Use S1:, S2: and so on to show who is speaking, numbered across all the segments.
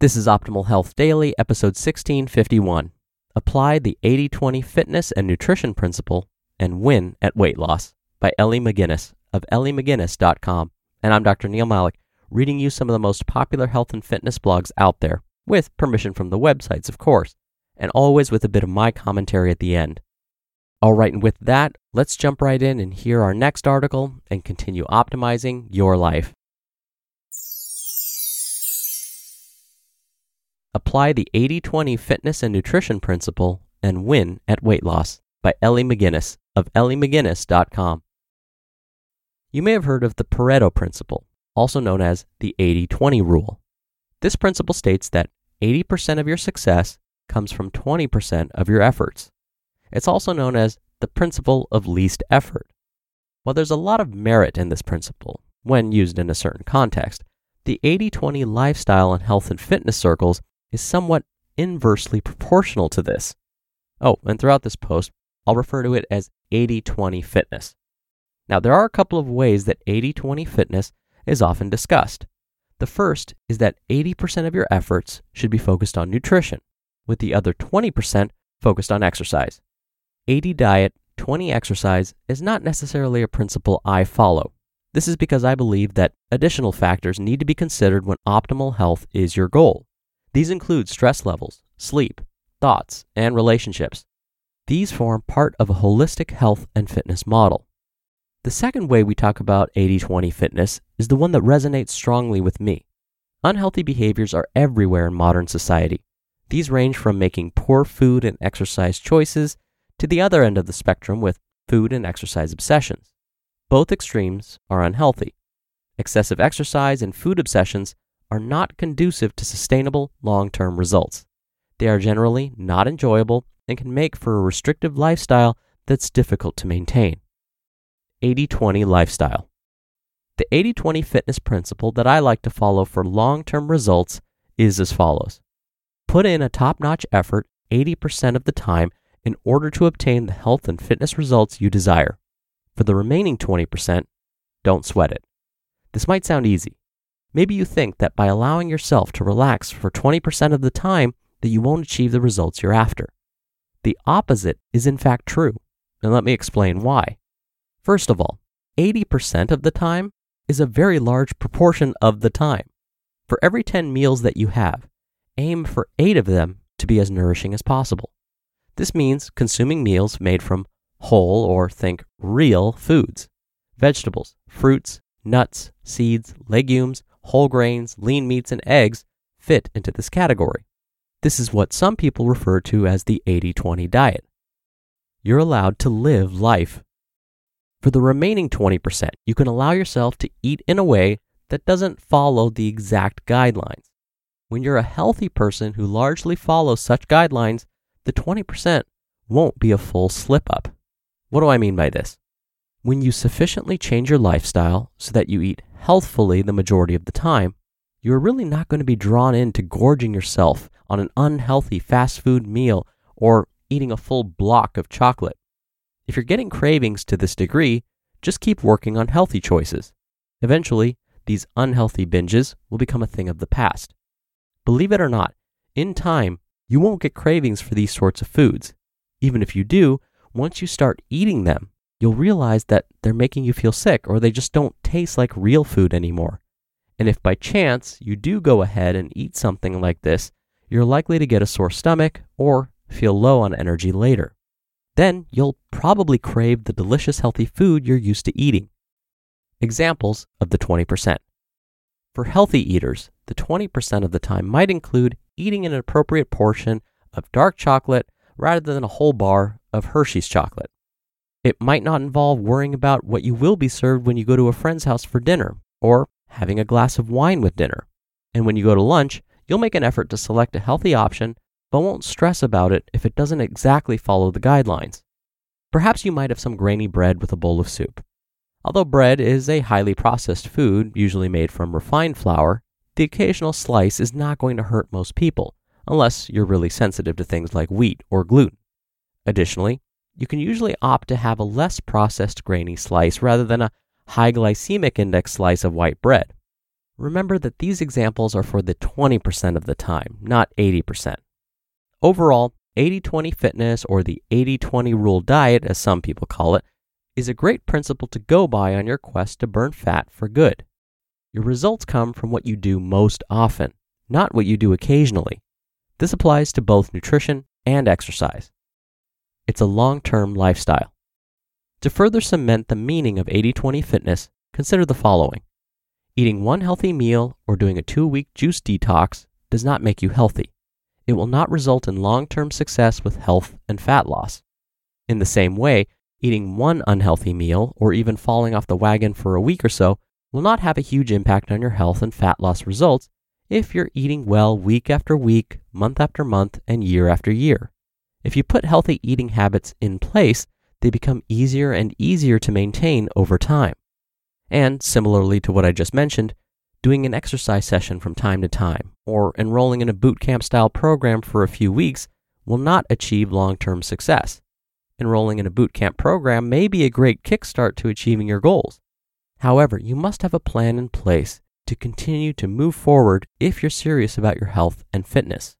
S1: This is Optimal Health Daily, episode 1651. Apply the 80 20 fitness and nutrition principle and win at weight loss by Elly McGuinness of ellymcguinness.com. And I'm Dr. Neal Malik, reading you some of the most popular health and fitness blogs out there, with permission from the websites, of course, and always with a bit of my commentary at the end. All right, and with that, let's jump right in and hear our next article and continue optimizing your life. Apply the 80 20 fitness and nutrition principle and win at weight loss by Elly McGuinness of ellymcguinness.com. You may have heard of the Pareto principle, also known as the 80 20 rule. This principle states that 80% of your success comes from 20% of your efforts. It's also known as the principle of least effort. While there's a lot of merit in this principle when used in a certain context, the 80 20 lifestyle and health and fitness circles is somewhat inversely proportional to this. Oh, and throughout this post, I'll refer to it as 80 20 fitness. Now, there are a couple of ways that 80 20 fitness is often discussed. The first is that 80% of your efforts should be focused on nutrition, with the other 20% focused on exercise. 80 diet, 20 exercise is not necessarily a principle I follow. This is because I believe that additional factors need to be considered when optimal health is your goal. These include stress levels, sleep, thoughts, and relationships. These form part of a holistic health and fitness model. The second way we talk about 80 20 fitness is the one that resonates strongly with me. Unhealthy behaviors are everywhere in modern society. These range from making poor food and exercise choices to the other end of the spectrum with food and exercise obsessions. Both extremes are unhealthy. Excessive exercise and food obsessions are not conducive to sustainable long term results. They are generally not enjoyable and can make for a restrictive lifestyle that's difficult to maintain. 80 20 lifestyle. The 80 20 fitness principle that I like to follow for long term results is as follows Put in a top notch effort 80% of the time in order to obtain the health and fitness results you desire. For the remaining 20%, don't sweat it. This might sound easy, Maybe you think that by allowing yourself to relax for 20% of the time that you won't achieve the results you're after. The opposite is in fact true, and let me explain why. First of all, 80% of the time is a very large proportion of the time. For every 10 meals that you have, aim for 8 of them to be as nourishing as possible. This means consuming meals made from whole or think real foods vegetables, fruits, nuts, seeds, legumes, whole grains, lean meats, and eggs fit into this category. This is what some people refer to as the 80 20 diet. You're allowed to live life. For the remaining 20%, you can allow yourself to eat in a way that doesn't follow the exact guidelines. When you're a healthy person who largely follows such guidelines, the 20% won't be a full slip up. What do I mean by this? When you sufficiently change your lifestyle so that you eat healthfully the majority of the time, you are really not going to be drawn into gorging yourself on an unhealthy fast food meal or eating a full block of chocolate. If you're getting cravings to this degree, just keep working on healthy choices. Eventually, these unhealthy binges will become a thing of the past. Believe it or not, in time, you won't get cravings for these sorts of foods. Even if you do, once you start eating them, you'll realize that they're making you feel sick or they just don't taste like real food anymore. And if by chance you do go ahead and eat something like this, you're likely to get a sore stomach or feel low on energy later. Then you'll probably crave the delicious healthy food you're used to eating. Examples of the 20%. For healthy eaters, the 20% of the time might include eating an appropriate portion of dark chocolate rather than a whole bar of Hershey's chocolate. It might not involve worrying about what you will be served when you go to a friend's house for dinner or having a glass of wine with dinner. And when you go to lunch, you'll make an effort to select a healthy option, but won't stress about it if it doesn't exactly follow the guidelines. Perhaps you might have some grainy bread with a bowl of soup. Although bread is a highly processed food, usually made from refined flour, the occasional slice is not going to hurt most people, unless you're really sensitive to things like wheat or gluten. Additionally, you can usually opt to have a less processed grainy slice rather than a high glycemic index slice of white bread. Remember that these examples are for the 20% of the time, not 80%. Overall, 80 20 fitness, or the 80 20 rule diet, as some people call it, is a great principle to go by on your quest to burn fat for good. Your results come from what you do most often, not what you do occasionally. This applies to both nutrition and exercise. It's a long term lifestyle. To further cement the meaning of 80 20 fitness, consider the following Eating one healthy meal or doing a two week juice detox does not make you healthy. It will not result in long term success with health and fat loss. In the same way, eating one unhealthy meal or even falling off the wagon for a week or so will not have a huge impact on your health and fat loss results if you're eating well week after week, month after month, and year after year. If you put healthy eating habits in place, they become easier and easier to maintain over time. And similarly to what I just mentioned, doing an exercise session from time to time or enrolling in a boot camp style program for a few weeks will not achieve long term success. Enrolling in a boot camp program may be a great kickstart to achieving your goals. However, you must have a plan in place to continue to move forward if you're serious about your health and fitness.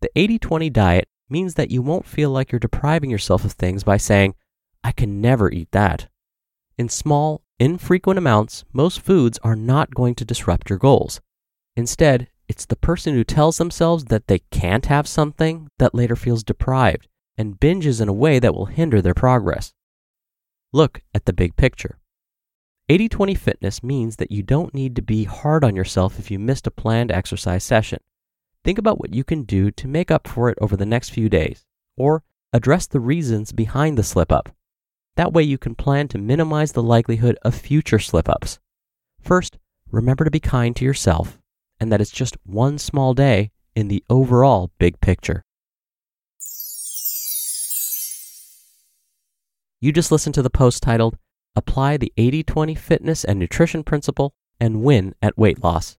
S1: The 80 20 diet means that you won't feel like you're depriving yourself of things by saying, I can never eat that. In small, infrequent amounts, most foods are not going to disrupt your goals. Instead, it's the person who tells themselves that they can't have something that later feels deprived and binges in a way that will hinder their progress. Look at the big picture. 80 20 fitness means that you don't need to be hard on yourself if you missed a planned exercise session. Think about what you can do to make up for it over the next few days, or address the reasons behind the slip up. That way, you can plan to minimize the likelihood of future slip ups. First, remember to be kind to yourself, and that it's just one small day in the overall big picture. You just listened to the post titled, Apply the 80 20 Fitness and Nutrition Principle and Win at Weight Loss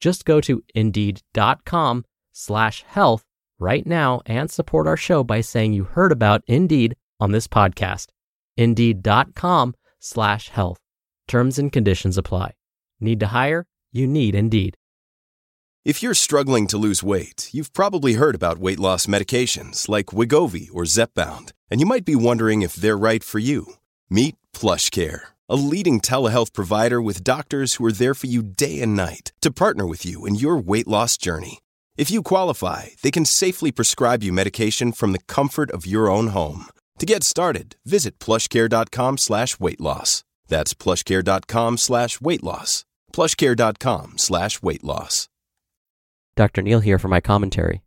S1: Just go to indeed.com slash health right now and support our show by saying you heard about Indeed on this podcast. Indeed.com slash health. Terms and conditions apply. Need to hire? You need Indeed.
S2: If you're struggling to lose weight, you've probably heard about weight loss medications like Wegovy or Zepbound, and you might be wondering if they're right for you. Meet PlushCare, a leading telehealth provider with doctors who are there for you day and night to partner with you in your weight loss journey. If you qualify, they can safely prescribe you medication from the comfort of your own home. To get started, visit plushcare.com slash weight loss. That's plushcare.com slash weight loss. plushcare.com slash weight loss.
S1: Dr. Neal here for my commentary.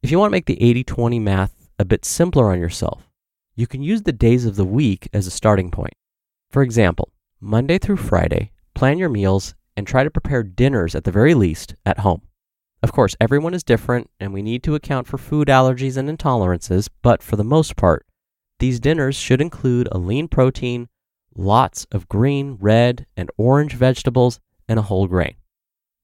S1: If you want to make the 80 20 math a bit simpler on yourself, you can use the days of the week as a starting point. For example, Monday through Friday, plan your meals and try to prepare dinners at the very least at home. Of course, everyone is different and we need to account for food allergies and intolerances, but for the most part, these dinners should include a lean protein, lots of green, red, and orange vegetables, and a whole grain.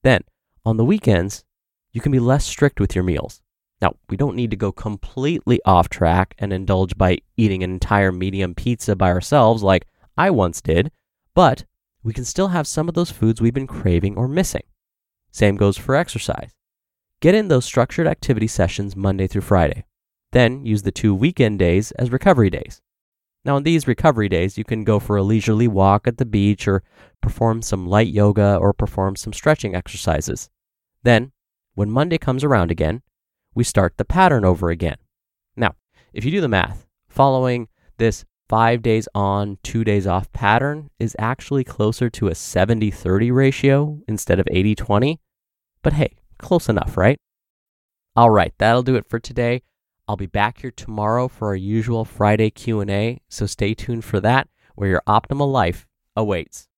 S1: Then, on the weekends, you can be less strict with your meals. Now, we don't need to go completely off track and indulge by eating an entire medium pizza by ourselves like I once did, but we can still have some of those foods we've been craving or missing. Same goes for exercise. Get in those structured activity sessions Monday through Friday. Then use the two weekend days as recovery days. Now, on these recovery days, you can go for a leisurely walk at the beach or perform some light yoga or perform some stretching exercises. Then, when Monday comes around again, we start the pattern over again. Now, if you do the math, following this five days on, two days off pattern is actually closer to a 70 30 ratio instead of 80 20. But hey, close enough, right? All right, that'll do it for today. I'll be back here tomorrow for our usual Friday Q&A, so stay tuned for that where your optimal life awaits.